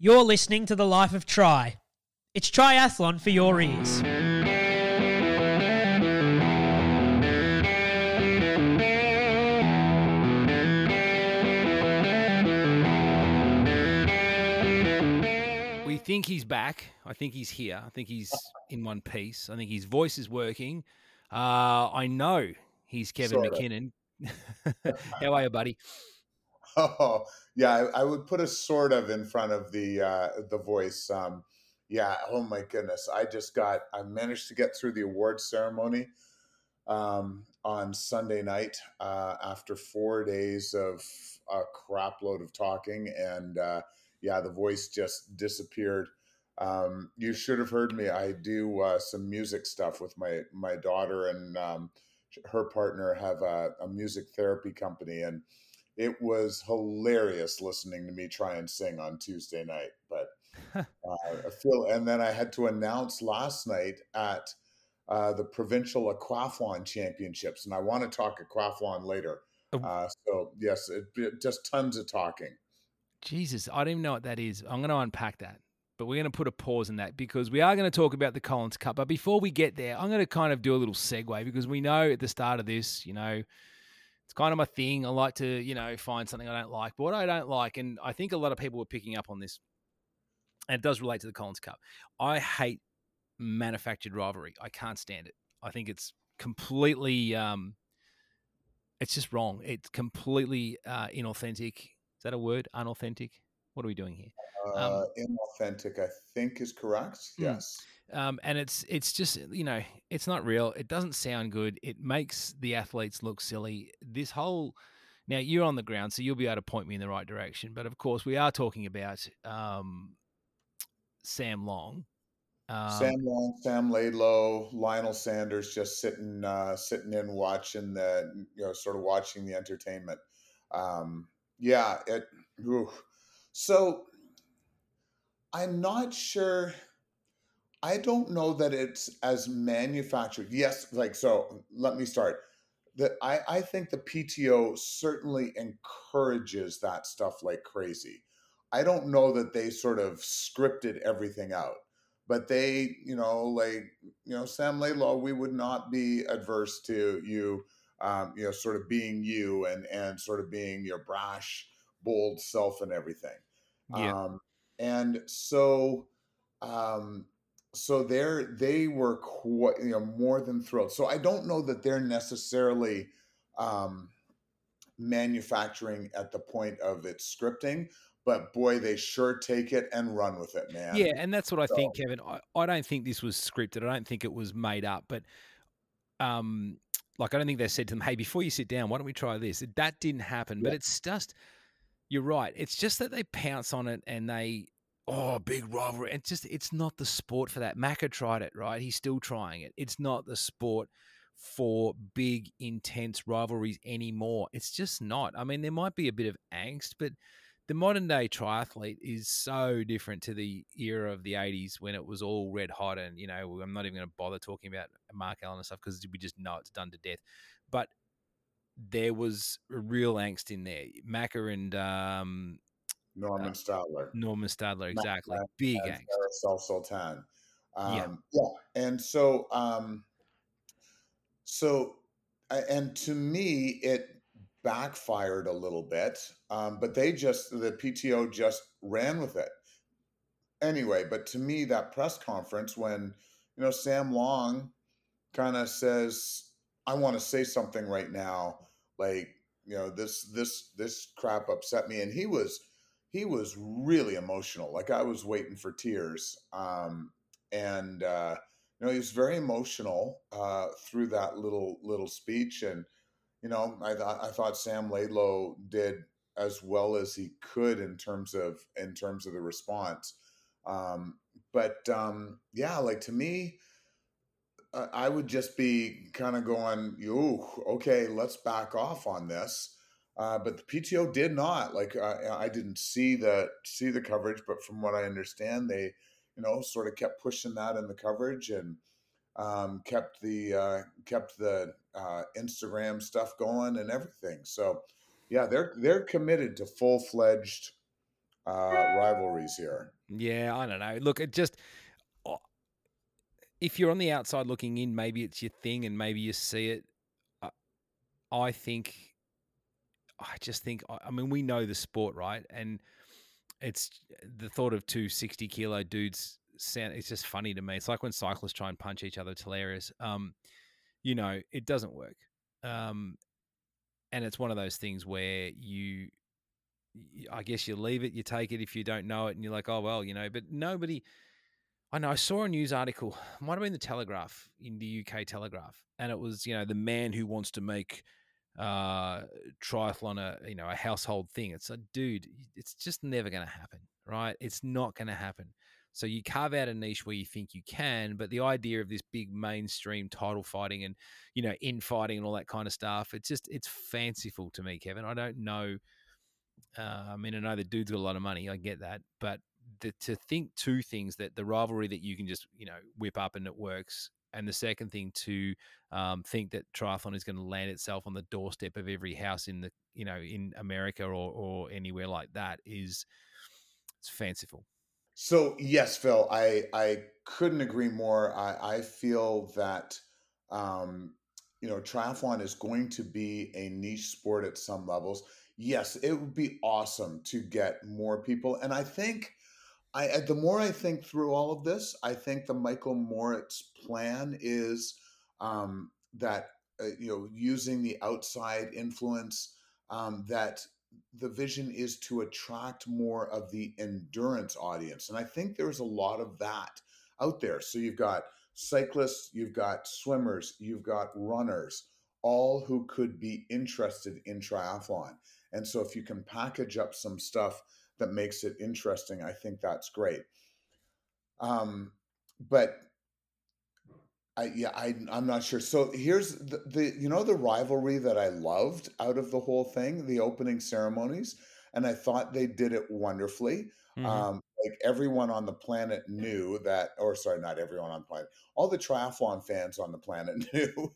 You're listening to The Life of Tri. It's triathlon for your ears. We think he's back. I think he's here. I think he's in one piece. I think his voice is working. Uh, I know he's Kevin Sorta. Mackinnon. How are you, buddy? Oh, yeah, I, I would put a sort of in front of the uh, the voice. Um, yeah, oh my goodness, I just got I managed to get through the award ceremony um, on Sunday night uh, after four days of a crap load of talking, and uh, yeah, the voice just disappeared. Um, you should have heard me. I do uh, some music stuff with my my daughter and um, her partner have a, a music therapy company, and it was hilarious listening to me try and sing on Tuesday night. But uh, I feel, and then I had to announce last night at uh, the provincial aquathlon championships, and I want to talk aquathlon later. Oh. Uh, so yes, it, it- just tons of talking. Jesus, I don't even know what that is. I'm going to unpack that, but we're going to put a pause in that because we are going to talk about the Collins Cup. But before we get there, I'm going to kind of do a little segue because we know at the start of this, you know, it's kind of my thing. I like to, you know, find something I don't like. But what I don't like, and I think a lot of people were picking up on this, and it does relate to the Collins Cup. I hate manufactured rivalry. I can't stand it. I think it's completely, um, it's just wrong. It's completely uh, inauthentic. Is that a word? Unauthentic? What are we doing here? Uh, inauthentic, I think, is correct. Hmm. Yes. Um, and it's it's just you know it's not real. It doesn't sound good. It makes the athletes look silly. This whole now you're on the ground, so you'll be able to point me in the right direction. But of course, we are talking about um, Sam Long. Um, Sam Long, Sam Laidlow, Lionel Sanders, just sitting, uh, sitting in, watching the, you know, sort of watching the entertainment. Um, yeah, it. ooh. So, I'm not sure. I don't know that it's as manufactured. Yes, like so. Let me start. That I, I think the PTO certainly encourages that stuff like crazy. I don't know that they sort of scripted everything out but they, you know, like you know, Sam Laidlow, we would not be adverse to you, um, you know, sort of being you and and sort of being your brash, bold self and everything. Yeah. Um, and so, um, so they're they were quite, you know, more than thrilled. So I don't know that they're necessarily um, manufacturing at the point of its scripting. But boy, they sure take it and run with it, man. Yeah, and that's what I think, Kevin. I, I don't think this was scripted. I don't think it was made up. But um, like I don't think they said to them, "Hey, before you sit down, why don't we try this?" That didn't happen. But it's just you're right. It's just that they pounce on it and they oh big rivalry. It's just it's not the sport for that. Macca tried it, right? He's still trying it. It's not the sport for big intense rivalries anymore. It's just not. I mean, there might be a bit of angst, but the modern day triathlete is so different to the era of the 80s when it was all red hot and you know i'm not even going to bother talking about mark allen and stuff because we just know it's done to death but there was a real angst in there Macca and um, Normann Stadler. normann stadler exactly big and angst Carousel Sultan. Um, Yeah. yeah. And so, um, so, and to me, it backfired a little bit, um, but they just, the PTO just ran with it. Anyway, but to me, that press conference when, you know, Sam Long kind of says, I want to say something right now, like, you know, this, this, this crap upset me. And he was, he was really emotional. Like I was waiting for tears. Um, and uh, you know, he was very emotional uh, through that little little speech. And you know, I thought I thought Sam Laidlow did as well as he could in terms of in terms of the response. Um, but um, yeah, like to me, I would just be kind of going, "Ooh, okay, let's back off on this." Uh, but the PTO did not. Like uh, I didn't see the see the coverage, but from what I understand, they you know sort of kept pushing that in the coverage and um, kept the uh, kept the uh, Instagram stuff going and everything. So yeah, they're they're committed to full fledged uh, rivalries here. Yeah, I don't know. Look, it just if you're on the outside looking in, maybe it's your thing, and maybe you see it. Uh, I think, I just think. I mean, we know the sport, right? And it's the thought of two 60 kilo dudes. Sound it's just funny to me. It's like when cyclists try and punch each other. It's hilarious. Um, you know, it doesn't work. Um, and it's one of those things where you I guess you leave it, you take it if you don't know it, and you're like, oh well, you know. But nobody, I know. I saw a news article, might have been the Telegraph in the UK Telegraph, and it was you know the man who wants to make uh, triathlon a you know a household thing. It's a dude, it's just never going to happen, right? It's not going to happen. So you carve out a niche where you think you can, but the idea of this big mainstream title fighting and you know infighting and all that kind of stuff, it's just it's fanciful to me, Kevin. I don't know uh, I mean, I know the dude's got a lot of money. I get that, but the, to think two things that the rivalry that you can just you know whip up and it works, and the second thing to um, think that triathlon is going to land itself on the doorstep of every house in the you know in America or or anywhere like that is it's fanciful. So yes, Phil, I I couldn't agree more. I, I feel that um, you know triathlon is going to be a niche sport at some levels yes, it would be awesome to get more people. And I think I the more I think through all of this, I think the Michael Moritz plan is um, that uh, you know using the outside influence um, that the vision is to attract more of the endurance audience, and I think there's a lot of that out there. So you've got cyclists, you've got swimmers, you've got runners, all who could be interested in triathlon. And so if you can package up some stuff that makes it interesting, I think that's great. Um, but I, yeah, I, I'm not sure. So here's the, the, you know, the rivalry that I loved out of the whole thing, the opening ceremonies, and I thought they did it wonderfully. Mm-hmm. Um, like everyone on the planet knew that, or sorry, not everyone on the planet, all the triathlon fans on the planet knew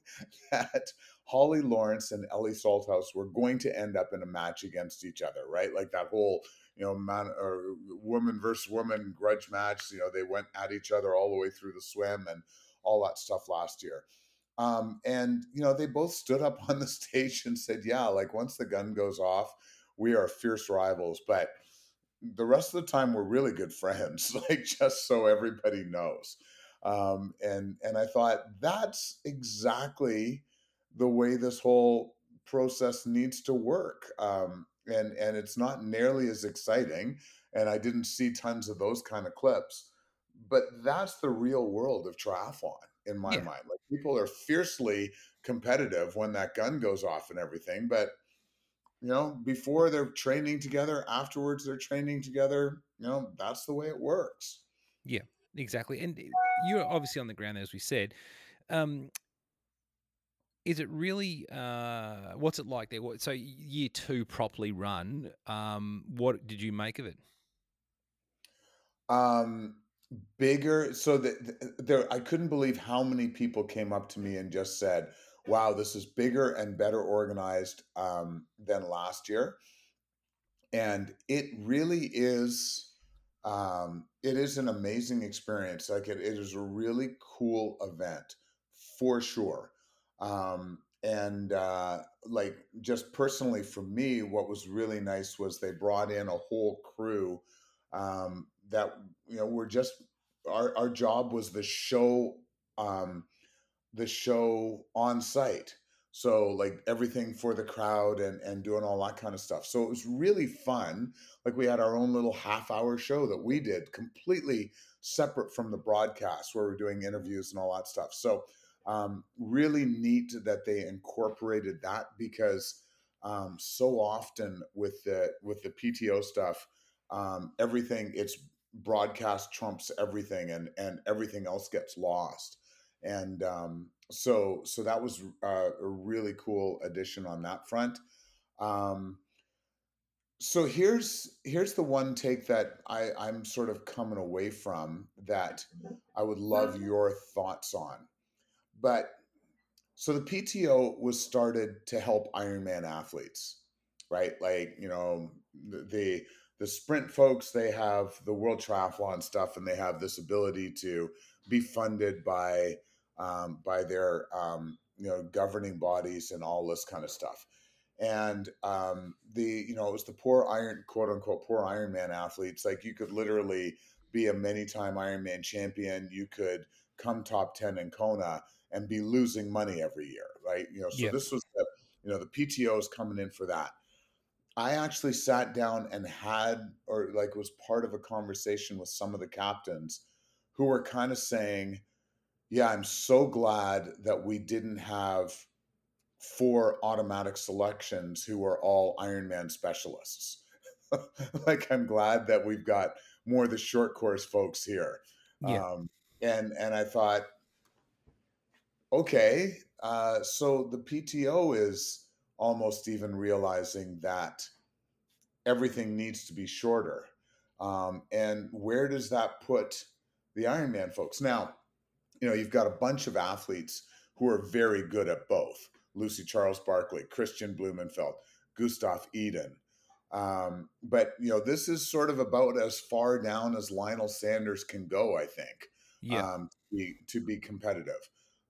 that Holly Lawrence and Ellie Salthouse were going to end up in a match against each other, right? Like that whole, you know, man or woman versus woman grudge match. You know, they went at each other all the way through the swim and all that stuff last year. Um, and you know, they both stood up on the stage and said, "Yeah, like once the gun goes off, we are fierce rivals." But the rest of the time, we're really good friends. like just so everybody knows. Um, and and I thought that's exactly the way this whole process needs to work. Um, and and it's not nearly as exciting. And I didn't see tons of those kind of clips, but that's the real world of triathlon in my yeah. mind. Like people are fiercely competitive when that gun goes off and everything, but you know, before they're training together, afterwards they're training together. You know, that's the way it works. Yeah, exactly. And eh, you're obviously on the ground, as we said. Um, is it really uh, what's it like there? So year two properly run. Um, what did you make of it? Um, bigger. So that there, I couldn't believe how many people came up to me and just said, "Wow, this is bigger and better organized um, than last year," and it really is. Um, it is an amazing experience. Like it, it is a really cool event for sure. Um, and uh, like just personally for me, what was really nice was they brought in a whole crew um, that you know were just our our job was the show um, the show on site. So like everything for the crowd and and doing all that kind of stuff. So it was really fun. Like we had our own little half hour show that we did completely separate from the broadcast where we're doing interviews and all that stuff. So um, really neat that they incorporated that because um, so often with the with the PTO stuff, um, everything it's broadcast trumps everything, and and everything else gets lost. And um, so so that was uh, a really cool addition on that front. Um, so here's here's the one take that I, I'm sort of coming away from that I would love your thoughts on. But so the PTO was started to help Ironman athletes, right? Like, you know, the the sprint folks they have the world triathlon stuff and they have this ability to be funded by um, by their um, you know governing bodies and all this kind of stuff. And um, the you know it was the poor iron quote unquote poor ironman athletes. Like you could literally be a many time ironman champion. You could come top 10 in kona and be losing money every year right you know so this was the you know the pto is coming in for that i actually sat down and had or like was part of a conversation with some of the captains who were kind of saying yeah i'm so glad that we didn't have four automatic selections who are all Ironman specialists. like I'm glad that we've got more of the short course folks here. Yeah. Um, and and I thought, okay, uh, so the PTO is almost even realizing that everything needs to be shorter. Um, and where does that put the Ironman folks? Now, you know, you've got a bunch of athletes who are very good at both. Lucy Charles Barclay, Kristian Blummenfelt, Gustav Iden. Um, but you know, this is sort of about as far down as Lionel Sanders can go, I think. Yeah. Um, to, be, to be competitive.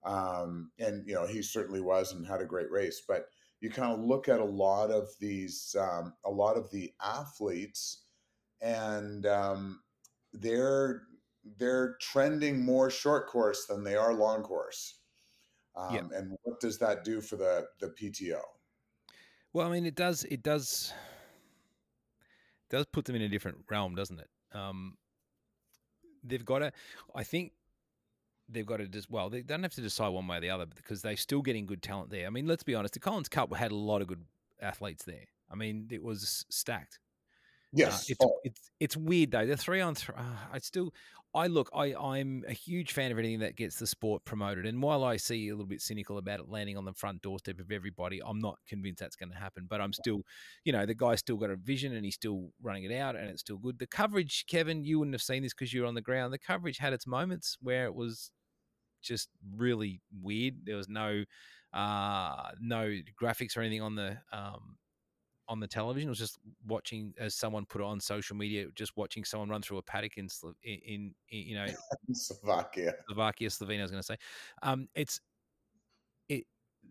Um, and you know, he certainly was and had a great race. But you kind of look at a lot of these, um, a lot of the athletes, and um, they're they're trending more short course than they are long course. Um, yeah. And what does that do for the the PTO? Well, I mean, it does. It does. Does put them in a different realm, doesn't it? Um, they've got to. I think they've got to just well, they don't have to decide one way or the other because they're still getting good talent there. I mean, let's be honest. The Collins Cup had a lot of good athletes there. I mean, it was stacked. Uh, yes, uh, it's, oh. it's it's weird though. The three on three. Uh, I still, I look, I I'm a huge fan of anything that gets the sport promoted. And while I see a little bit cynical about it landing on the front doorstep of everybody, I'm not convinced that's going to happen. But I'm still, you know, the guy's still got a vision and he's still running it out, and it's still good. The coverage, Kevin, you wouldn't have seen this because you were on the ground. The coverage had its moments where it was just really weird. There was no uh, no graphics or anything on the um, on the television. It was just watching, as someone put it on social media, just watching someone run through a paddock in, in, in you know, Slovakia, Slovakia, Slovenia. I was going to say, um, it's it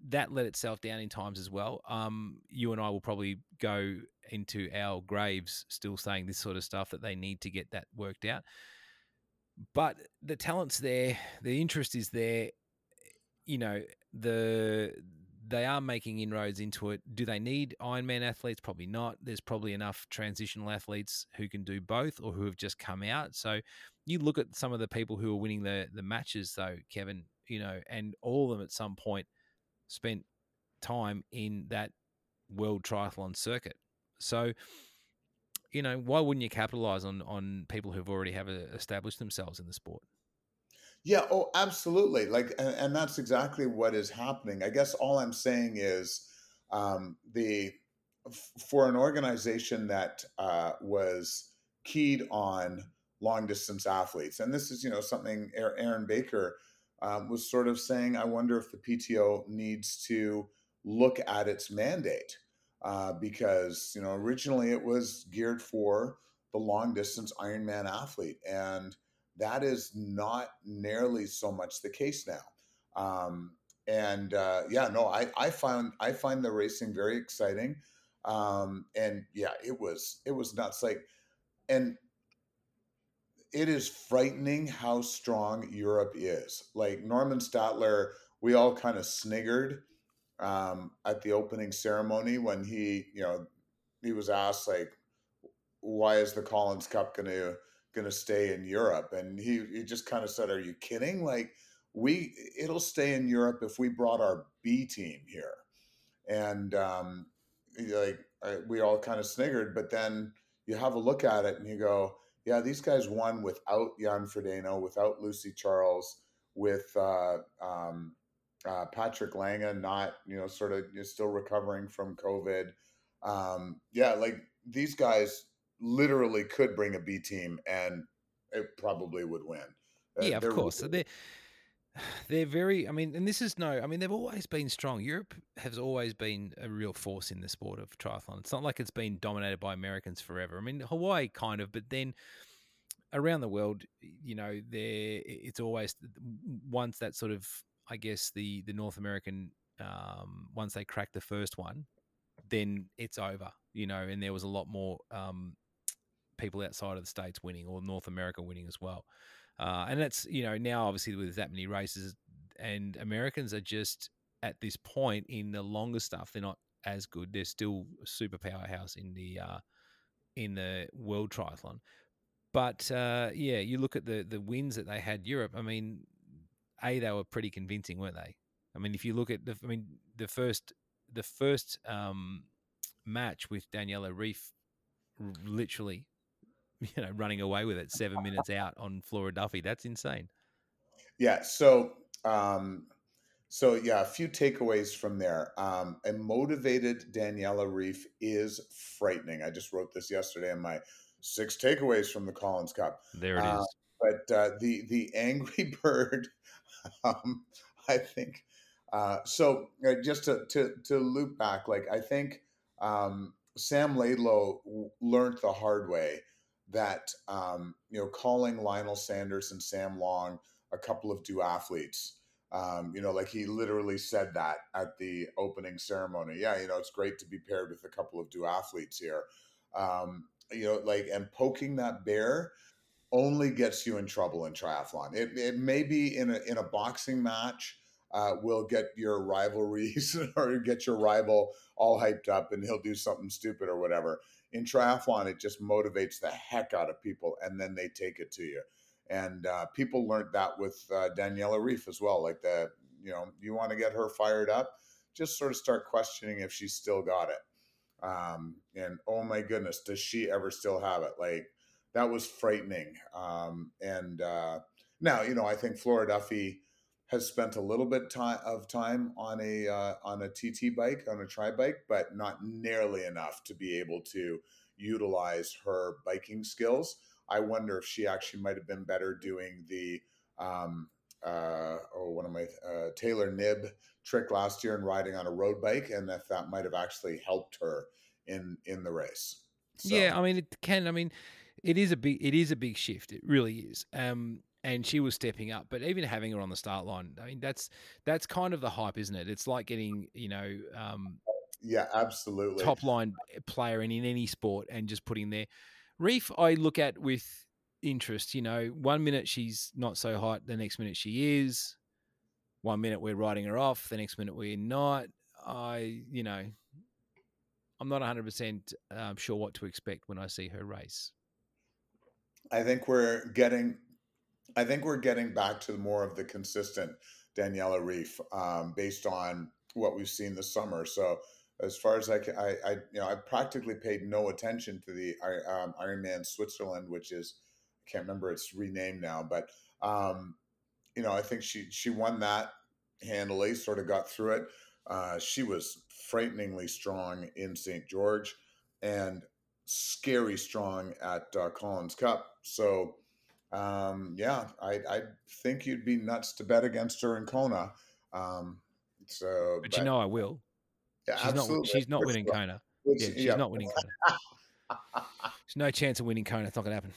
that let itself down in times as well. Um, you and I will probably go into our graves still saying this sort of stuff that they need to get that worked out. But the talent's there, the interest is there. You know, the they are making inroads into it. Do they need Ironman athletes? Probably not. There's probably enough transitional athletes who can do both or who have just come out. So you look at some of the people who are winning the the matches though, Kevin, you know, and all of them at some point spent time in that world triathlon circuit. So you know, why wouldn't you capitalize on on people who've already have uh, established themselves in the sport? Yeah, oh, absolutely. Like, and, and, that's exactly what is happening. I guess all I'm saying is um, the for an organization that uh, was keyed on long distance athletes, and this is you know something Aaron Baker um, was sort of saying. I wonder if the PTO needs to look at its mandate uh, because you know originally it was geared for the long distance Ironman athlete and that is not nearly so much the case now. Um, and uh, yeah, no, I, I found I find the racing very exciting. Um, and yeah, it was it was nuts. Like, and it is frightening how strong Europe is. Like Normann Stadler, we all kind of sniggered um, at the opening ceremony when he, you know, he was asked like, "Why is the Collins Cup going to going to stay in Europe. And he, he just kind of said, Are you kidding? Like, we, it'll stay in Europe if we brought our B team here. And, um, like, we all kind of sniggered, but then you have a look at it and you go, yeah, these guys won without Jan Frodeno, without Lucy Charles, with uh, um, uh, Patrick Lange, not you know, sort of still recovering from COVID. Um, yeah, like these guys literally could bring a B team and it probably would win. Uh, yeah, of course. So they're very. I mean, and this is no. I mean, they've always been strong. Europe has always been a real force in the sport of triathlon. It's not like it's been dominated by Americans forever. I mean, Hawaii kind of, but then around the world, you know, there it's always once that sort of, I guess the the North American um, once they crack the first one, then it's over. You know, and there was a lot more um, people outside of the states winning or North America winning as well. Uh, and that's you know now obviously with that many races, and Americans are just at this point in the longer stuff they're not as good. They're still a super powerhouse in the uh, in the world triathlon. But uh, yeah, you look at the the wins that they had Europe. I mean, a they were pretty convincing, weren't they? I mean, if you look at the, I mean, the first the first um, match with Daniela Ryf, literally you know, running away with it seven minutes out on Flora Duffy. That's insane. Yeah. So, um, so yeah, a few takeaways from there. Um, a motivated Daniela Ryf is frightening. I just wrote this yesterday in my six takeaways from the Collins Cup. There it uh, is. But uh, the the angry bird, um, I think. Uh, so uh, just to, to to loop back, like I think um, Sam Laidlow learned the hard way that um, you know calling Lionel Sanders and Sam Long a couple of duathletes. Um, you know, like he literally said that at the opening ceremony. Yeah, you know, it's great to be paired with a couple of duathletes here. Um, you know, like and poking that bear only gets you in trouble in triathlon. It, it may be in a in a boxing match uh, will get your rivalries or get your rival all hyped up and he'll do something stupid or whatever in triathlon, it just motivates the heck out of people, and then they take it to you. And uh, people learned that with uh, Daniela Ryf as well. Like that, you know, you want to get her fired up, just sort of start questioning if she's still got it. Um, and oh my goodness, does she ever still have it? Like that was frightening. Um, and uh, now, you know, I think Flora Duffy has spent a little bit time, of time on a uh, on a TT bike, on a tri bike, but not nearly enough to be able to utilize her biking skills. I wonder if she actually might have been better doing the um, uh, oh, one of my uh, Taylor Knibb trick last year and riding on a road bike, and if that might have actually helped her in in the race. So. Yeah, I mean, it can. I mean, it is a big it is a big shift. It really is. Um, and she was stepping up. But even having her on the start line, I mean, that's that's kind of the hype, isn't it? It's like getting you know, um, yeah, absolutely, top line player in, in any sport and just putting there. Ryf, I look at with interest. You know, one minute she's not so hot, the next minute she is. One minute we're writing her off, the next minute we're not. I, you know, I'm not 100 um, percent sure what to expect when I see her race. I think we're getting I think we're getting back to more of the consistent Daniela Ryf um, based on what we've seen this summer. So as far as I, can, I, I, you know, I practically paid no attention to the um, Ironman Switzerland, which is I can't remember it's renamed now, but um, you know, I think she she won that handily, sort of got through it. Uh, she was frighteningly strong in St. George and scary strong at uh, Collins Cup. So um, yeah, I, I think you'd be nuts to bet against her in Kona. Um, so, but, but, you know, I will. Yeah, she's absolutely. not. She's not winning Kona. yeah, she's yeah. not winning Kona. There's no chance of winning Kona. It's not going to happen.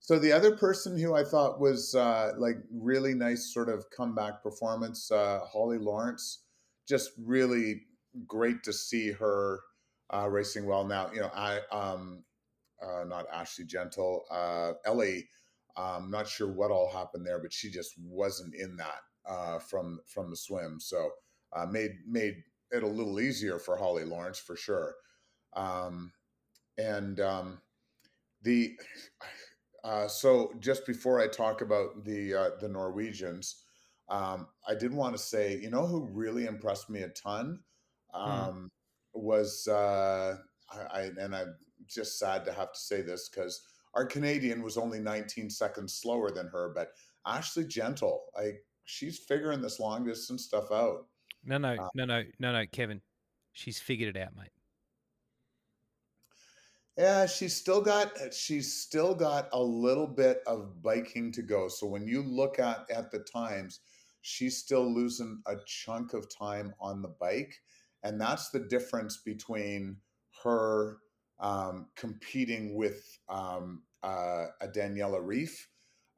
So the other person who I thought was uh, like really nice, sort of comeback performance, uh, Holly Lawrence, just really great to see her uh, racing well. Now, you know, I um, uh, not Ashley Gentle, uh, Ellie. I'm not sure what all happened there, but she just wasn't in that uh, from from the swim. So uh, made made it a little easier for Holly Lawrence for sure. Um, and um, the uh, so just before I talk about the uh, the Norwegians, um, I did want to say, you know, who really impressed me a ton mm. was uh, I, and I just sad to have to say this because our Canadian was only 19 seconds slower than her, but Ashley Gentle, like she's figuring this long distance stuff out. No, no, uh, no, no, no, no, Kevin, she's figured it out, mate. Yeah, she's still got she's still got a little bit of biking to go. So when you look at at the times, she's still losing a chunk of time on the bike, and that's the difference between her um, competing with um, uh, a Daniela Ryf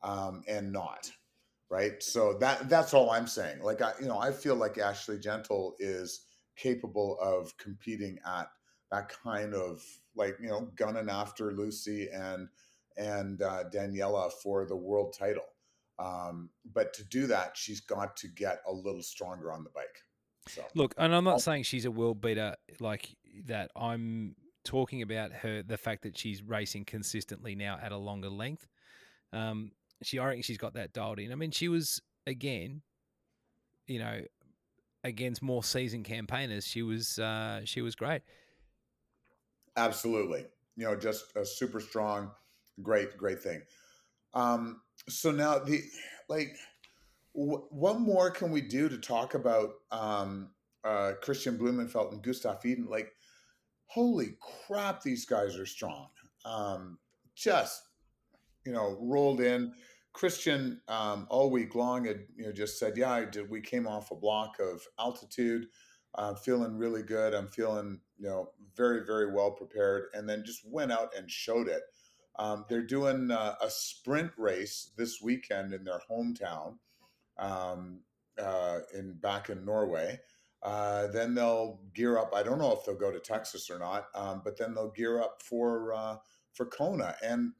um, and not right. So that that's all I'm saying. Like I, you know, I feel like Ashley Gentle is capable of competing at that kind of like you know gunning after Lucy and and uh, Daniela for the world title. Um, but to do that, she's got to get a little stronger on the bike. So look, and I'm not saying she's a world beater like that. I'm talking about her the fact that she's racing consistently now at a longer length. Um, she I reckon she's got that dialed in. I mean, she was again, you know, against more seasoned campaigners, she was uh, she was great. Absolutely, you know, just a super strong, great, great thing. Um, so now the like, what more can we do to talk about um, uh, Kristian Blummenfelt and Gustav Iden? Like, holy crap, these guys are strong. Um, just you know, rolled in. Kristian um, all week long had you know just said, "Yeah, I did. We came off a block of altitude, uh, feeling really good. I'm feeling you know very very well prepared," and then just went out and showed it. Um, they're doing uh, a sprint race this weekend in their hometown, um, uh, in back in Norway. Uh, then they'll gear up. I don't know if they'll go to Texas or not, um, but then they'll gear up for uh, for Kona and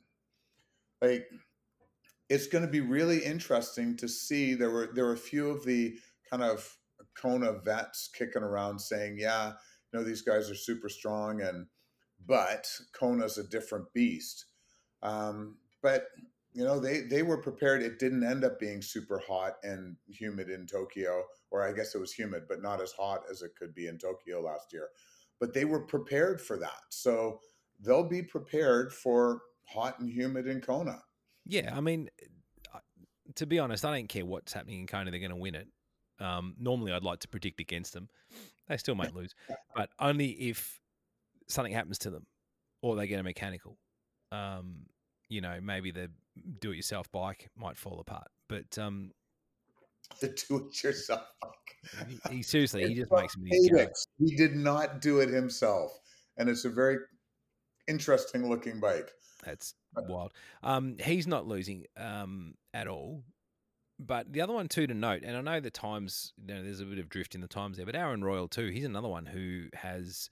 like it's going to be really interesting to see. There were there were a few of the kind of Kona vets kicking around saying, "Yeah, you know these guys are super strong," and but Kona's a different beast. Um, but you know they they were prepared. It didn't end up being super hot and humid in Tokyo, or I guess it was humid, but not as hot as it could be in Tokyo last year. But they were prepared for that, so they'll be prepared for hot and humid in Kona. Yeah, I mean, to be honest, I don't care what's happening in Kona. They're going to win it. Um, normally, I'd like to predict against them. They still might lose, but only if something happens to them or they get a mechanical. Um, you know, maybe the do-it-yourself bike might fall apart. But um, the do-it-yourself bike. He, he seriously, he just makes me. He did not do it himself, and it's a very interesting-looking bike. That's wild. Um, he's not losing um, at all. But the other one too to note, and I know the times, you know, there's a bit of drift in the times there, but Aaron Royle too, he's another one who has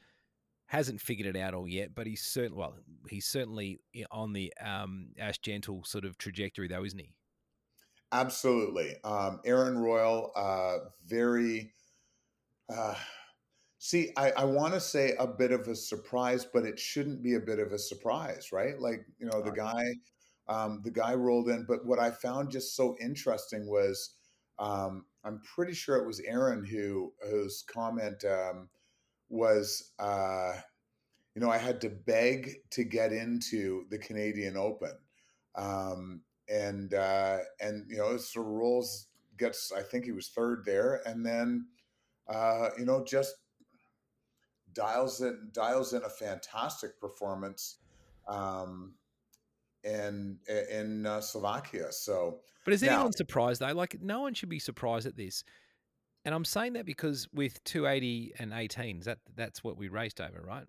hasn't figured it out all yet, but he's certainly well, he's certainly on the um, Ash Gentle sort of trajectory though, isn't he? Absolutely, um, Aaron Royle, uh, very. Uh, See, I, I want to say a bit of a surprise, but it shouldn't be a bit of a surprise, right? Like, you know, the guy, um, the guy rolled in. But what I found just so interesting was, um, I'm pretty sure it was Aaron who whose comment um, was, uh, you know, I had to beg to get into the Canadian Open, um, and uh, and you know, so rolls gets. I think he was third there, and then uh, you know, just dials in dials in a fantastic performance um, in in uh, Slovakia. So, but is now, anyone surprised though? Like, no one should be surprised at this. And I'm saying that because with 280 and 18, that that's what we raced over, right?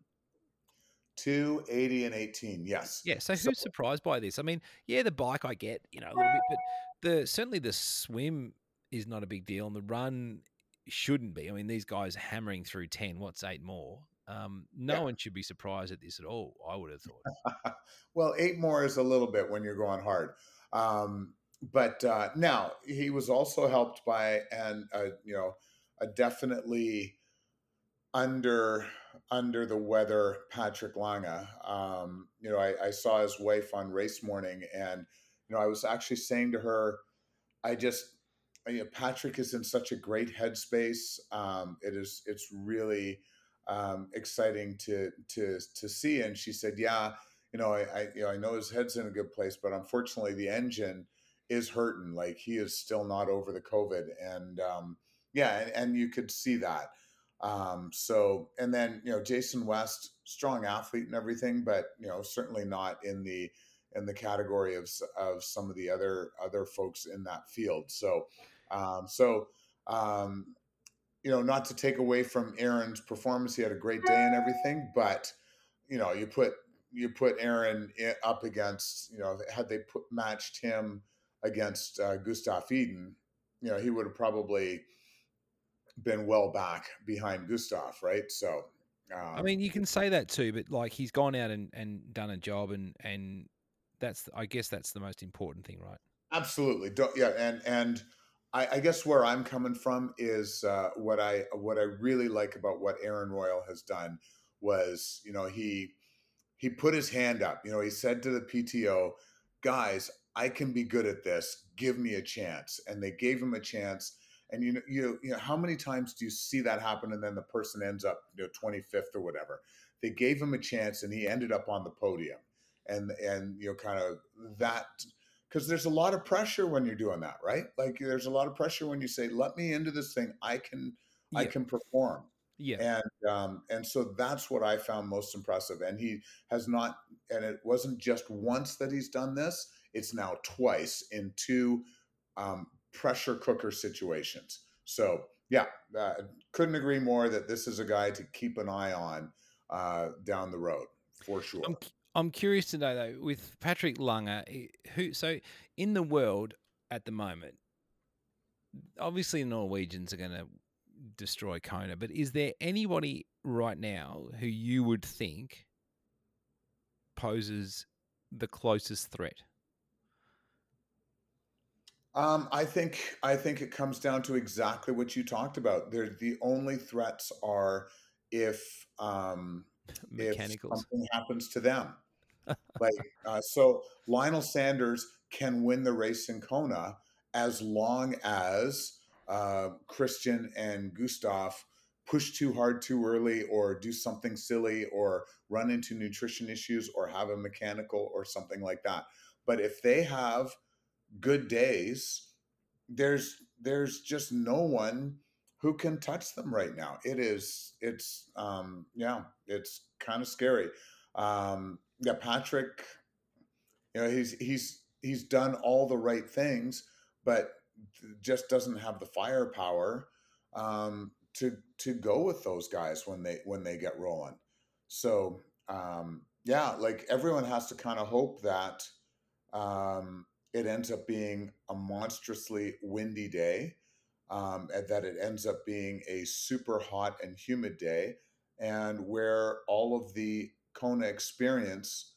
280 and 18, yes. Yeah. So, so who's surprised by this? I mean, yeah, the bike I get, you know, a little bit, but the certainly the swim is not a big deal, and the run shouldn't be. I mean, these guys hammering through 10, what's eight more? Um, no yeah. one should be surprised at this at all, I would have thought. well, eight more is a little bit when you're going hard. Um, but uh, now he was also helped by and you know a definitely under under the weather Patrick Lange. Um, you know, I, I, saw his wife on race morning, and you know, I was actually saying to her, I just you know, Patrick is in such a great headspace. Um, it is it's really um, exciting to to to see. And she said, "Yeah, you know, I, I you know I know his head's in a good place, but unfortunately, the engine is hurting. Like he is still not over the COVID, and um, yeah, and, and you could see that. Um, so, and then you know, Jason West, strong athlete and everything, but you know, certainly not in the in the category of of some of the other other folks in that field. So, um, so um, you know, not to take away from Aaron's performance, he had a great day and everything, but you know, you put you put Aaron up against, you know, had they put matched him against uh, Gustav Iden, you know, he would have probably been well back behind Gustav, right? So, um, I mean, you can say that too, but like he's gone out and, and done a job, and and that's I guess that's the most important thing, right? Absolutely, Don't, yeah, and and I, I, guess where I'm coming from is uh, what I what I really like about what Aaron Royle has done was you know he he put his hand up. You know, he said to the PTO, guys, I can be good at this. Give me a chance. And they gave him a chance. And you know, you, you know, how many times do you see that happen and then the person ends up, you know, 25th or whatever? They gave him a chance and he ended up on the podium. And and you know, kind of that because there's a lot of pressure when you're doing that, right? Like there's a lot of pressure when you say, "Let me into this thing. I can, yeah. I can perform." Yeah. And um, and so that's what I found most impressive. And he has not, and it wasn't just once that he's done this. It's now twice in two um, pressure cooker situations. So yeah, uh, couldn't agree more that this is a guy to keep an eye on uh, down the road for sure. I'm, I'm curious to know though, with Patrick Lange, eh, who so in the world at the moment, obviously the Norwegians are going to destroy Kona. But is there anybody right now who you would think poses the closest threat? Um, I think I think it comes down to exactly what you talked about. There, the only threats are if um, if something happens to them. like uh, so, Lionel Sanders can win the race in Kona as long as uh, Kristian and Gustav push too hard too early or do something silly or run into nutrition issues or have a mechanical or something like that. But if they have good days, there's there's just no one who can touch them right now. It is it's um yeah, it's kind of scary. Um yeah, Patrick, you know, he's he's he's done all the right things, but just doesn't have the firepower um, to to go with those guys when they when they get rolling. So um, yeah, like everyone has to kind of hope that um, it ends up being a monstrously windy day, um, and that it ends up being a super hot and humid day, and where all of the Kona experience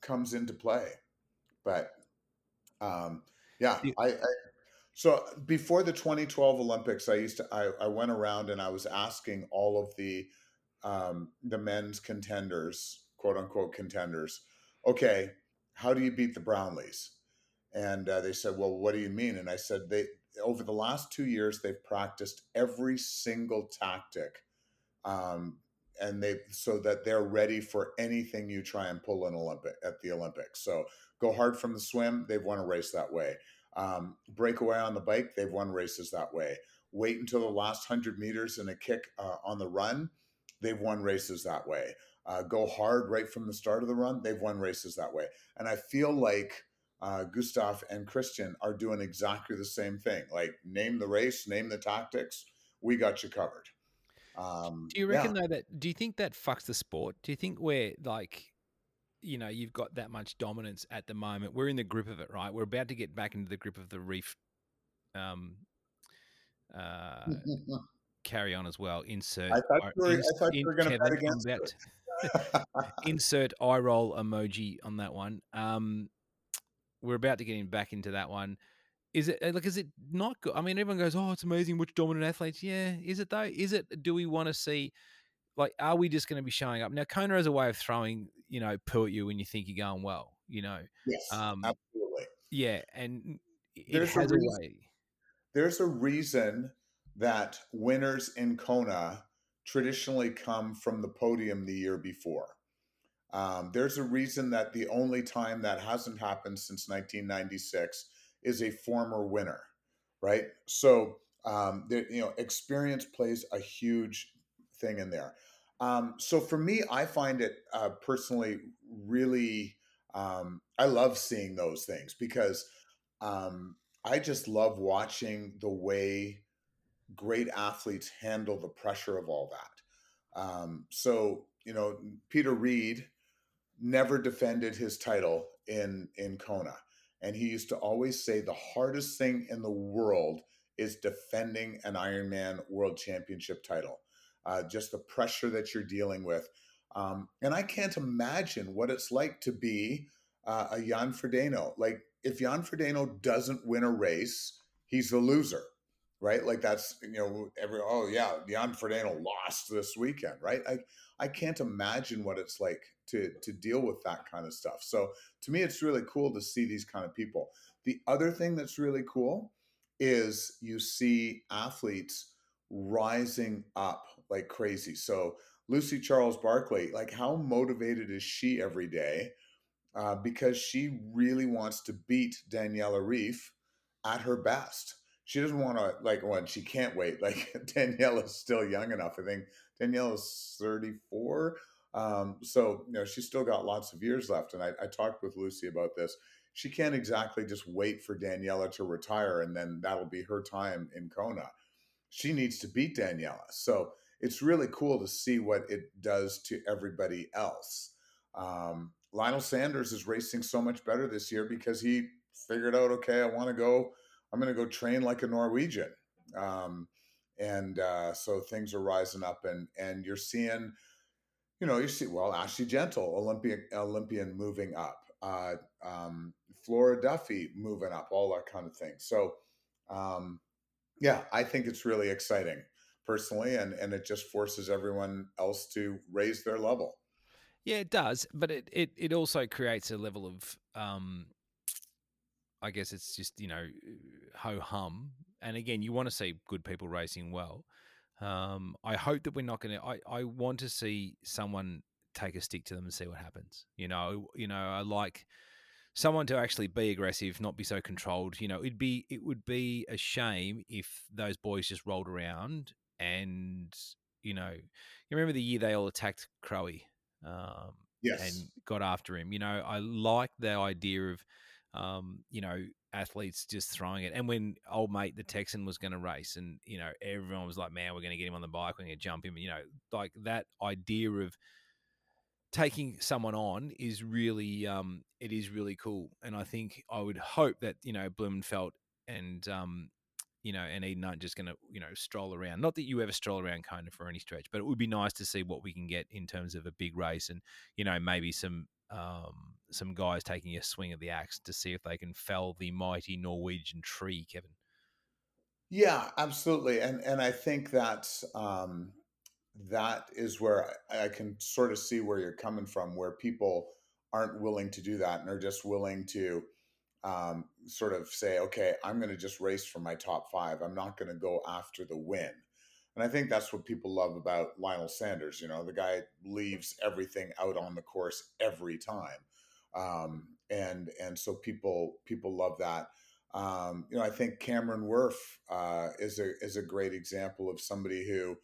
comes into play. But um, yeah, I, I, so before the 2012 Olympics, I used to I, I went around and I was asking all of the um, the men's contenders, quote unquote contenders, okay, how do you beat the Brownlees? And uh, they said, well, what do you mean? And I said, they over the last two years they've practiced every single tactic, um, and they so that they're ready for anything you try and pull an Olympic at the Olympics. So go hard from the swim. They've won a race that way. Um, breakaway on the bike, they've won races that way. Wait until the last 100 meters and a kick uh, on the run, they've won races that way. Uh, go hard right from the start of the run, they've won races that way. And I feel like uh, Gustav and Kristian are doing exactly the same thing. Like, name the race, name the tactics, we got you covered. Um, do you reckon yeah. though that? Do you think that fucks the sport? Do you think we're like you know you've got that much dominance at the moment. We're in the grip of it, right? We're about to get back into the grip of the Ryf. Um, uh, carry on as well. Insert. I thought you were, ins- were going to bet against insert eye roll emoji on that one. Um, we're about to get him back into that one. Is it like? Is it not good? I mean, everyone goes, "Oh, it's amazing! Which dominant athletes?" Yeah, is it though? Is it? Do we want to see? Like, are we just going to be showing up now? Kona has a way of throwing you know, poo at you when you think you're going well, you know. Yes, um, absolutely. Yeah, and there's a, reason, a way. There's a reason that winners in Kona traditionally come from the podium the year before. Um, there's a reason that the only time that hasn't happened since 1996 is a former winner, right? So Um, you know, experience plays a huge thing in there. Um, so for me, I find it uh, personally really. Um, I love seeing those things because um, I just love watching the way great athletes handle the pressure of all that. Um, so you know, Peter Reid never defended his title in in Kona, and he used to always say the hardest thing in the world is defending an Ironman World Championship title. Uh, just the pressure that you're dealing with, um, and I can't imagine what it's like to be uh, a Jan Frodeno. Like if Jan Frodeno doesn't win a race, he's the loser, right? Like that's you know every oh yeah, Jan Frodeno lost this weekend, right? I I can't imagine what it's like to to deal with that kind of stuff. So to me, it's really cool to see these kind of people. The other thing that's really cool is you see athletes rising up like crazy. So Lucy Charles Barclay, like how motivated is she every day? Uh, because she really wants to beat Daniela Ryf at her best. She doesn't want to like when she can't wait. Like Danielle is still young enough. I think Danielle is 34. Um, so you know she's still got lots of years left. And I, I talked with Lucy about this. She can't exactly just wait for Daniela to retire and then that'll be her time in Kona. She needs to beat Daniela. So it's really cool to see what it does to everybody else. Um, Lionel Sanders is racing so much better this year because he figured out, okay, I want to go, I'm going to go train like a Norwegian. Um, and uh, so things are rising up, and and you're seeing, you know, you see well Ashley Gentle, Olympian Olympian moving up, uh, um, Flora Duffy moving up, all that kind of thing. So, um, yeah, I think it's really exciting personally, and and it just forces everyone else to raise their level. Yeah, it does, but it it, it also creates a level of um, I guess it's just you know ho hum. And again, you want to see good people racing well. Um, I hope that we're not going to. I I want to see someone take a stick to them and see what happens. You know, you know, I like someone to actually be aggressive, not be so controlled. You know, it'd be it would be a shame if those boys just rolled around and you know, you remember the year they all attacked Crowie um, yes. and got after him. You know, I like the idea of, um, you know, athletes just throwing it. And when old mate the Texan was going to race, and you know, everyone was like, "Man, we're going to get him on the bike. We're going to jump him." You know, like that idea of taking someone on is really, um, it is really cool. And I think I would hope that you know Blummenfelt and um, you know, and Iden aren't just going to, you know, stroll around. Not that you ever stroll around Kona for any stretch, but it would be nice to see what we can get in terms of a big race and, you know, maybe some um, some guys taking a swing at the axe to see if they can fell the mighty Norwegian tree, Kevin. Yeah, absolutely, and and I think that um, that is where I, I can sort of see where you're coming from, where people aren't willing to do that and are just willing to um, sort of say, okay, I'm going to just race for my top five. I'm not going to go after the win. And I think that's what people love about Lionel Sanders. You know, the guy leaves everything out on the course every time, um, and and so people people love that. Um, you know, I think Cameron Wurf uh, is a is a great example of somebody who,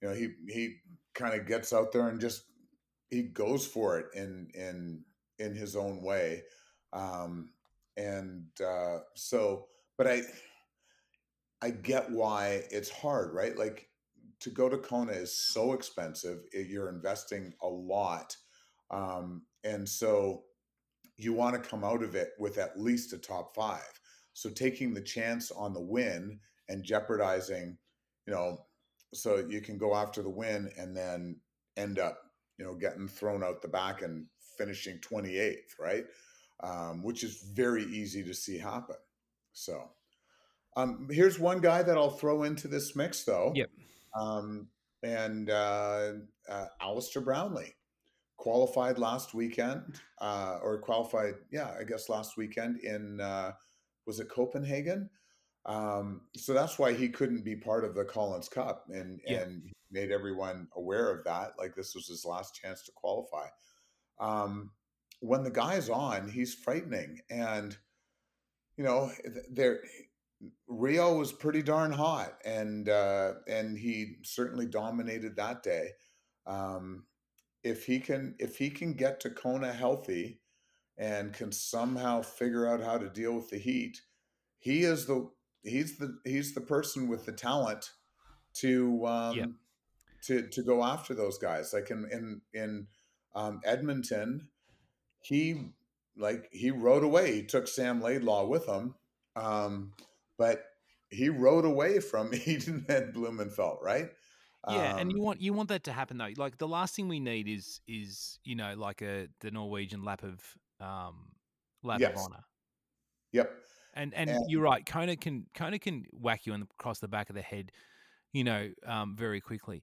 you know, he he kind of gets out there and just he goes for it in in in his own way. Um, and uh, so but i i get why it's hard right like to go to kona is so expensive you're investing a lot um, and so you want to come out of it with at least a top five so taking the chance on the win and jeopardizing you know so you can go after the win and then end up you know getting thrown out the back and finishing 28th right um, which is very easy to see happen. So um, here's one guy that I'll throw into this mix, though. Yep. Um, and uh, uh, Alistair Brownlee qualified last weekend, uh, or qualified, yeah, I guess last weekend in uh, was it Copenhagen? Um, so that's why he couldn't be part of the Collins Cup, and yeah. and made everyone aware of that. Like this was his last chance to qualify. Um, when the guy's on, he's frightening. And, you know, there Rio was pretty darn hot, and uh, and he certainly dominated that day. Um, if he can if he can get to Kona healthy and can somehow figure out how to deal with the heat, he is the he's the he's the person with the talent to um, Yep. to to go after those guys. Like in in in um, Edmonton, he like he rode away. He took Sam Laidlow with him, um, but he rode away from Iden and Blummenfelt, right? Yeah, and Um, you want you want that to happen though. Like the last thing we need is is you know like a the Norwegian lap of um lap Yes. of honor. Yep. And, and And- you're right. Kona can Kona can whack you in the, across the back of the head, you know, um, very quickly.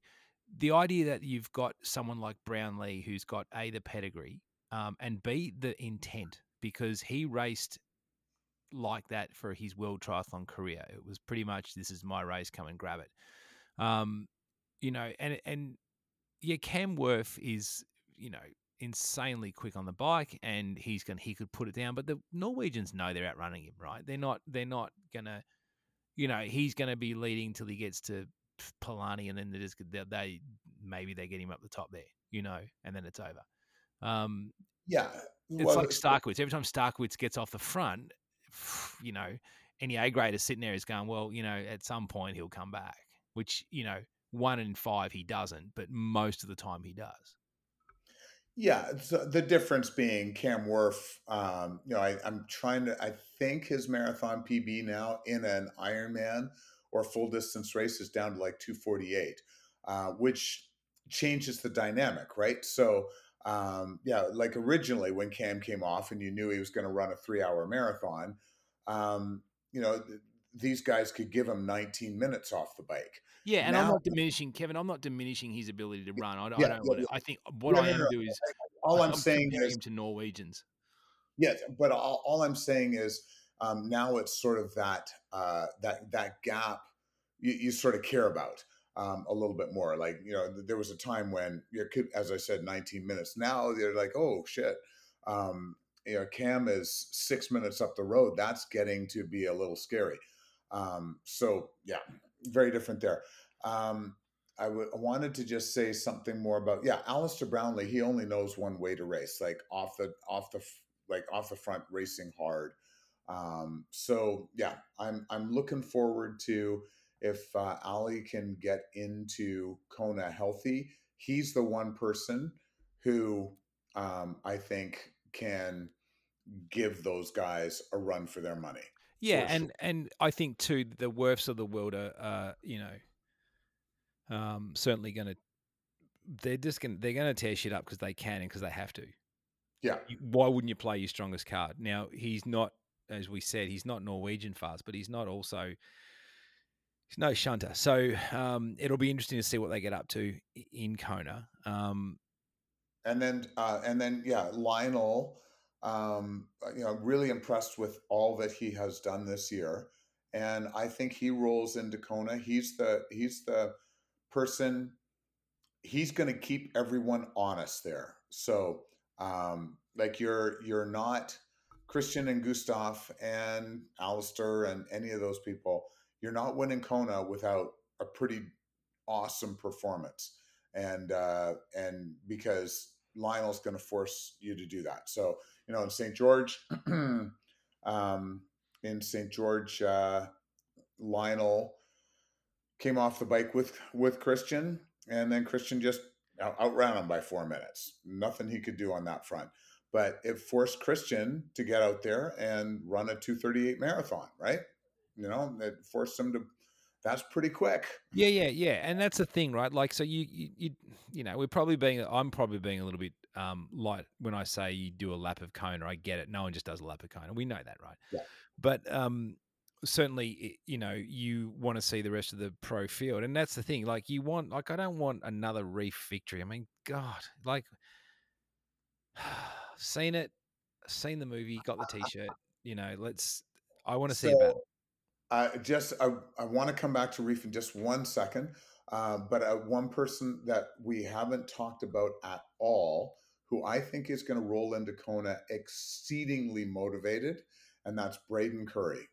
The idea that you've got someone like Brownlee who's got a the pedigree, um, and b the intent because he raced like that for his world triathlon career. It was pretty much this is my race, come and grab it. Um, you know, and and yeah, Cam Wurf is you know insanely quick on the bike, and he's going he could put it down. But the Norwegians know they're outrunning him, right? They're not they're not gonna, you know, he's going to be leading till he gets to Palani, and then they just they, they maybe they get him up the top there, you know, and then it's over. Um, Yeah. it's Well, like Starykowicz. Every time Starykowicz gets off the front, you know, any A grader sitting there is going, well, you know, at some point he'll come back. Which you know, one in five he doesn't, but most of the time he does. Yeah, so the difference being Cam Wurf, um, you know, I, I'm trying to, I think his marathon PB now in an Ironman or full distance race is down to like 248, uh, which changes the dynamic, right? So, um, yeah, like originally when Cam came off and you knew he was going to run a three hour marathon, um, you know, th- these guys could give him 19 minutes off the bike. Yeah, and I'm not diminishing Kevin. I'm not diminishing his ability to run. I, don't- Yeah, I don't. yeah, yeah. I think what No, I am no, do is All I'm, saying comparing is to Norwegians. Yes, but all, all I'm saying is um, now it's sort of that uh, that that gap you, you sort of care about um, a little bit more. Like you know, there was a time when you could, as I said, 19 minutes. Now they're like, oh shit, um, you know, Cam is six minutes up the road. That's getting to be a little scary. Um, so yeah, very different there. Um, I wanted to just say something more about yeah, Alistair Brownlee. He only knows one way to race, like off the off the like off the front, racing hard. Um, so yeah, I'm I'm looking forward to if uh, Ali can get into Kona healthy. He's the one person who um, I think can give those guys a run for their money. Yeah, and sure. and I think too the Wurfs of the world are, uh, you know, um, certainly going to. They're just going. They're going to tear shit up because they can and because they have to. Yeah, Why wouldn't you play your strongest card? Now he's not, as we said, he's not Norwegian fast, but he's not also. No shunter, so um, it'll be interesting to see what they get up to in Kona. Um, and then uh, and then yeah, Lionel. Um, you know, really impressed with all that he has done this year, and I think he rolls into Kona. He's the he's the person. He's going to keep everyone honest there. So, um, like you're you're not Kristian and Gustav and Alistair and any of those people. You're not winning Kona without a pretty awesome performance and uh, and because Lionel's going to force you to do that. So you know, in St. George, um, in St. George, uh, Lionel came off the bike with with Kristian, and then Kristian just out- outran him by four minutes. Nothing he could do on that front. But it forced Kristian to get out there and run a 238 marathon, right? You know, it forced them to. That's pretty quick. Yeah, yeah, yeah, and that's the thing, right? Like, so you, you, you, you know, we're probably being, I'm probably being a little bit um, light when I say you do a lap of Kona. I get it. No one just does a lap of Kona. We know that, right? Yeah. But um, certainly, you know, you want to see the rest of the pro field, and that's the thing. Like, you want, like, I don't want another Ryf victory. I mean, God, like, seen it, seen the movie, got the T-shirt. You know, let's. I want to see about. Uh, just I, I want to come back to Ryf in just one second, uh, but uh, one person that we haven't talked about at all, who I think is going to roll into Kona exceedingly motivated, and that's Braden Currie.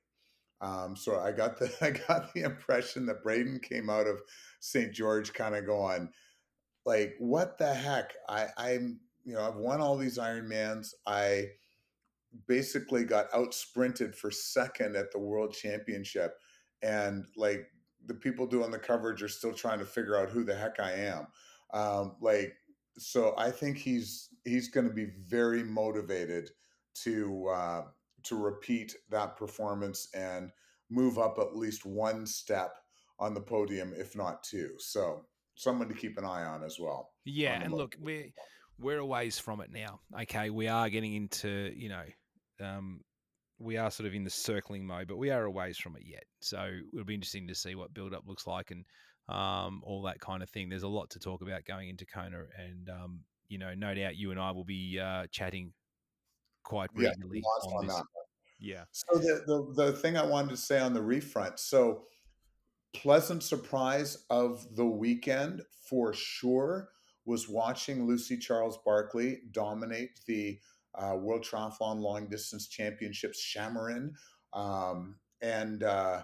Um, so I got the I got the impression that Braden came out of St. George kind of going, like, what the heck? I, I'm you know I've won all these Ironmans. I basically got out sprinted for second at the World Championship, and like the people doing the coverage are still trying to figure out who the heck I am. Um, like, so I think he's he's going to be very motivated to uh, to repeat that performance and move up at least one step on the podium, if not two. So someone to keep an eye on as well. Yeah, and look, we're we're a ways from it now. Okay, we are getting into you know. Um, we are sort of in the circling mode, but we are a ways from it yet. So it'll be interesting to see what build up looks like and um, all that kind of thing. There's a lot to talk about going into Kona, and um, you know, no doubt you and I will be uh, chatting quite regularly yeah, on, that. Yeah. So the, the the thing I wanted to say on the Ryf front, so pleasant surprise of the weekend for sure was watching Lucy Charles Barclay dominate the uh, World Triathlon Long Distance Championships Samorin, um, and uh,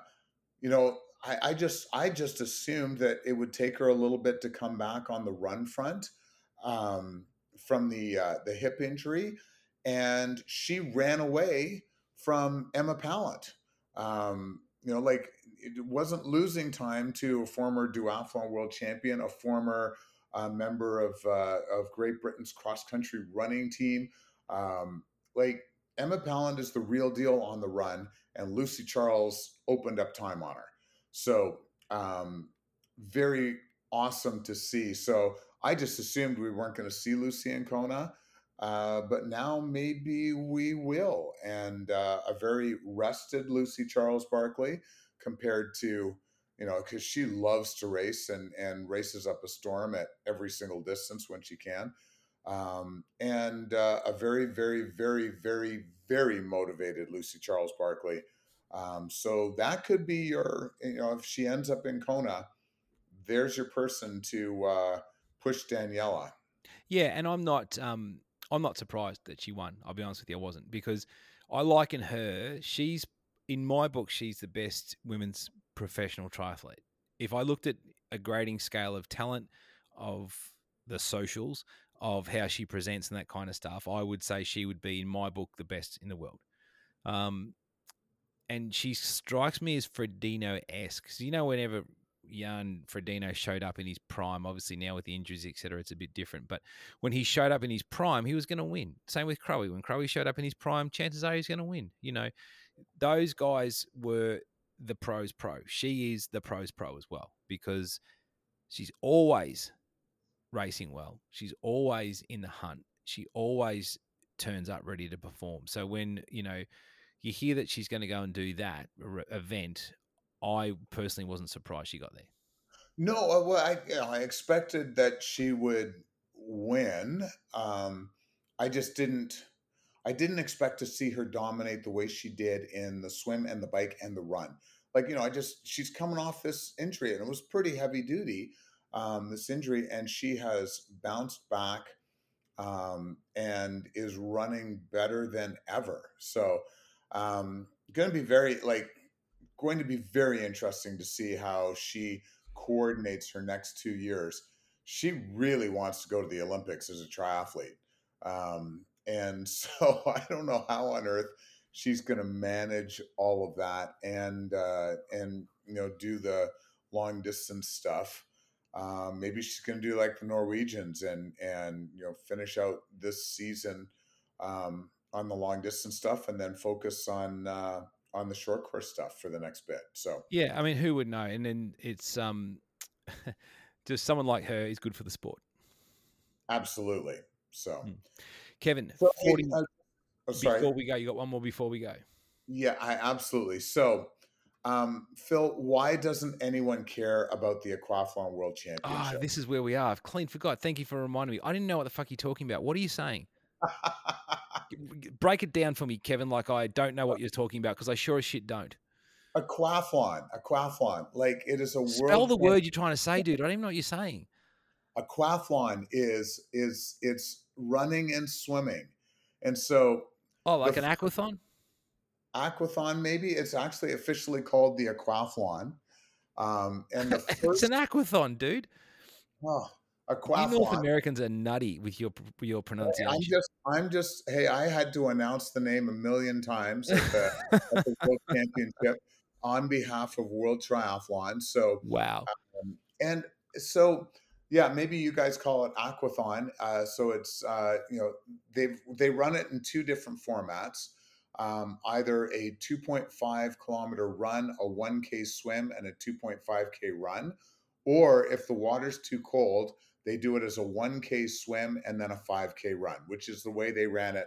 you know I, I, just I just assumed that it would take her a little bit to come back on the run front um, from the uh, the hip injury, and she ran away from Emma Pallant. Um, you know, like it wasn't losing time to a former duathlon world champion, a former uh, member of uh, of Great Britain's cross country running team. Um, like Emma Pallant is the real deal on the run, and Lucy Charles opened up time on her. So um, very awesome to see. So I just assumed we weren't going to see Lucy in Kona. Uh, but now maybe we will. And uh, a very rested Lucy Charles Barclay compared to, you know, because she loves to race and, and races up a storm at every single distance when she can. Um, and uh, a very, very, very, very, very motivated Lucy Charles Barclay. Um, so that could be your, you know, if she ends up in Kona, there's your person to uh, push Daniela. Yeah, and I'm not. Um, I'm not surprised that she won. I'll be honest with you, I wasn't because I liken her. She's in my book, she's the best women's professional triathlete. If I looked at a grading scale of talent, of the socials, of how she presents and that kind of stuff, I would say she would be in my book the best in the world. Um, and she strikes me as Frodeno esque. You know, whenever Jan Frodeno showed up in his prime. Obviously, now with the injuries, etc., it's a bit different. But when he showed up in his prime, he was going to win. Same with Crowe. When Crowe showed up in his prime, chances are he's going to win. You know, those guys were the pros pro. She is the pros pro as well because she's always racing well. She's always in the hunt. She always turns up ready to perform. So when you know you hear that she's going to go and do that event, I personally wasn't surprised she got there. No, uh, well, I, you know, I expected that she would win. Um, I just didn't. I didn't expect to see her dominate the way she did in the swim and the bike and the run. Like you know, I just she's coming off this injury and it was pretty heavy duty. Um, this injury, and she has bounced back um, and is running better than ever. So, um, going to be very like going to be very interesting to see how she coordinates her next two years. She really wants to go to the Olympics as a triathlete. Um, and so I don't know how on earth she's going to manage all of that and uh, and you know do the long distance stuff. Um, maybe she's going to do like the Norwegians and and you know finish out this season um, on the long distance stuff and then focus on uh, on the short course stuff for the next bit. So yeah, I mean, who would know? And then it's um, just someone like her is good for the sport. Absolutely. So, hmm. Kevin, so, 40, uh, oh, sorry. before we go, you got one more before we go. Yeah, I absolutely. So, um, Phil, why doesn't anyone care about the Aquathlon World ah, Championship? Oh, this is where we are. I've clean forgot. Thank you for reminding me. I didn't know what the fuck you're talking about. What are you saying? break it down for me, Kevin. Like I don't know what you're talking about because I sure as shit don't. Aquathlon, aquathlon, like it is a word spell the word you're trying to say, dude. I don't even know what you're saying. Aquathlon is is it's running and swimming, and so oh, like an aquathon. Aquathon. Maybe it's actually officially called the aquathlon. Um, and the it's an aquathon, dude. oh, You North. Americans are nutty with your your pronunciation, I'm just, I'm just. Hey, I had to announce the name a million times at the, at the World Championship on behalf of World Triathlon. So wow. Um, and so yeah maybe you guys call it aquathon uh, so it's uh, you know they they run it in two different formats um, either a 2.5 kilometer run a 1k swim and a 2.5k run or if the water's too cold they do it as a 1k swim and then a 5k run which is the way they ran it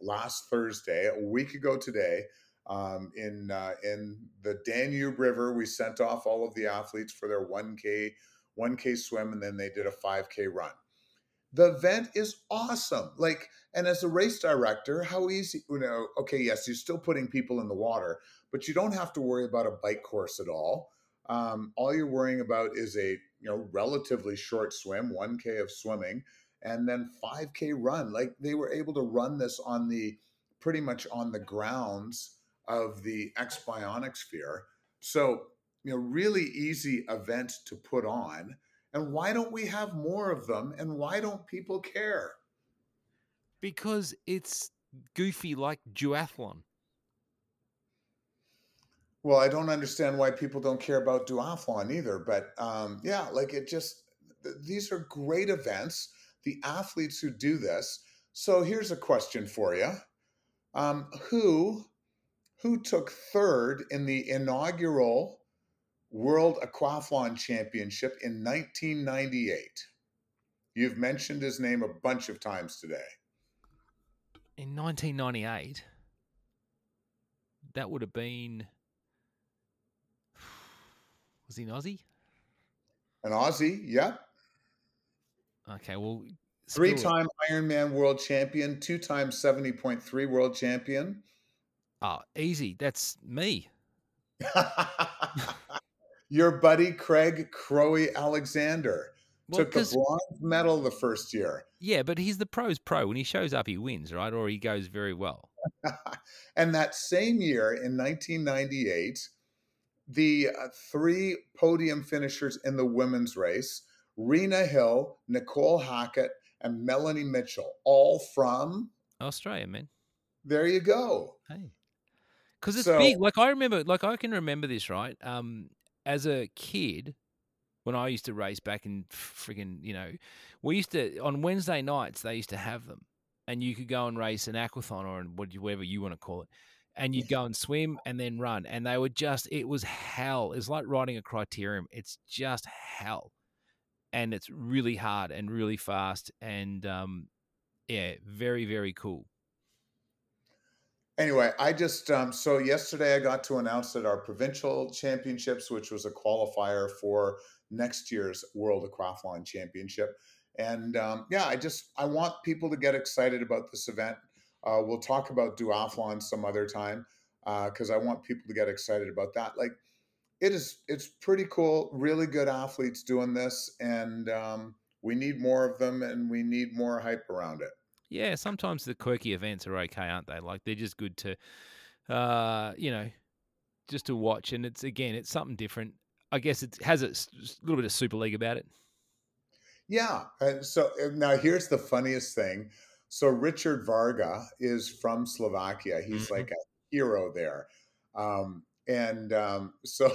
last thursday a week ago today um, in uh, in the Danube River. We sent off all of the athletes for their 1K 1K swim, and then they did a 5K run. The event is awesome. Like, and as a race director, how easy, you know, okay, yes, you're still putting people in the water, but you don't have to worry about a bike course at all. Um, all you're worrying about is a you know relatively short swim, 1K of swimming, and then 5K run. Like they were able to run this on the pretty much on the grounds of the X Bionic Sphere. So, you know, really easy event to put on. And why don't we have more of them? And why don't people care? Because it's goofy like duathlon. Well, I don't understand why people don't care about duathlon either. But um, yeah, like it just, th- these are great events. The athletes who do this. So here's a question for you. Um, who who took third in the inaugural World Aquathlon Championship in 1998? You've mentioned his name a bunch of times today. In 1998, that would have been. Was he an Aussie? An Aussie, yep. Okay, well, Three time Ironman world champion, two time 70.3 world champion. Oh, easy. That's me. Your buddy Craig Crowe Alexander Well, took the bronze medal the first year. yeah, but he's the pro's pro. When he shows up, he wins, right? Or he goes very well. and that same year in 1998, the uh, three podium finishers in the women's race, Rena Hill, Nicole Hackett, and Melanie Mitchell, all from, Australia, man. there you go. Hey, because it's So- big. Like I remember, like I can remember this, right? Um, as a kid, when I used to race back in friggin', you know, we used to on Wednesday nights they used to have them, and you could go and race an aquathon or whatever you want to call it, and you'd go and swim and then run, and they were just it was hell. It's like riding a criterium. It's just hell, and it's really hard and really fast, and um, yeah, very very cool. Anyway, I just um, so yesterday I got to announce that our provincial championships, which was a qualifier for next year's World Aquathlon Championship, and um, yeah, I just I want people to get excited about this event. Uh, we'll talk about duathlon some other time because I want people to get excited about that. Like it is, it's pretty cool. Really good athletes doing this, and um, we need more of them, and we need more hype around it. Yeah, sometimes the quirky events are okay, aren't they? Like they're just good to, uh, you know, just to watch. And it's again, it's something different. I guess it has a little bit of Super League about it. Yeah. And so now here's the funniest thing. So Richard Varga is from Slovakia. He's Mhm. like a hero there. Um, and um, so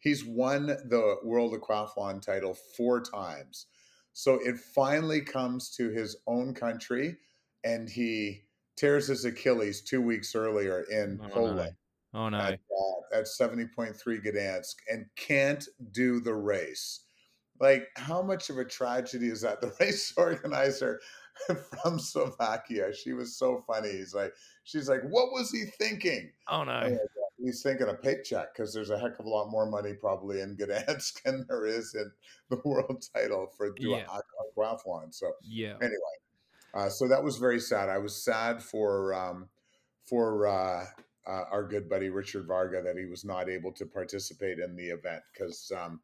he's won the World Aquathlon title four times. So it finally comes to his own country and he tears his Achilles two weeks earlier in Oh, no. Poland Oh no, at, uh, at 70.3 Gdansk and can't do the race. Like, how much of a tragedy is that? The race organizer from Slovakia, she was so funny. He's like, she's like, what was he thinking? oh no. Yeah. He's thinking a paycheck because there's a heck of a lot more money probably in Gdansk than there is in the world title for Yeah. duathlon. So Yeah, anyway, uh, so that was very sad. I was sad for um, for uh, uh, our good buddy Richard Varga that he was not able to participate in the event because, um,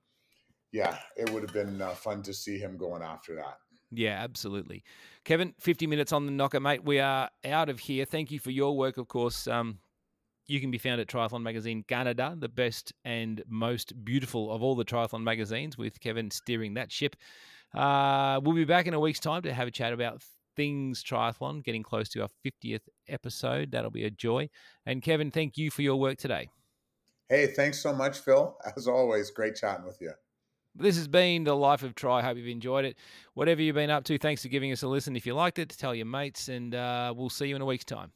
yeah, it would have been uh, fun to see him going after that. yeah, absolutely. Kevin, fifty minutes on the knocker, mate. We are out of here. Thank you for your work, of course. Um, you can be found at Triathlon Magazine Canada, the best and most beautiful of all the triathlon magazines, with Kevin steering that ship. Uh, we'll be back in a week's time to have a chat about things triathlon, getting close to our 50th episode. That'll be a joy. And Kevin, thank you for your work today. Hey, thanks so much, Phil. As always, great chatting with you. This has been the life of Tri. Hope you've enjoyed it. Whatever you've been up to, thanks for giving us a listen. If you liked it, tell your mates, and uh, we'll see you in a week's time.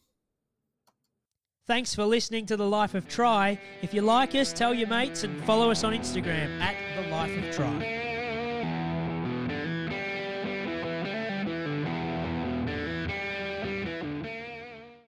Thanks for listening to The Life of Tri. If you like us, tell your mates and follow us on Instagram at The Life of Tri.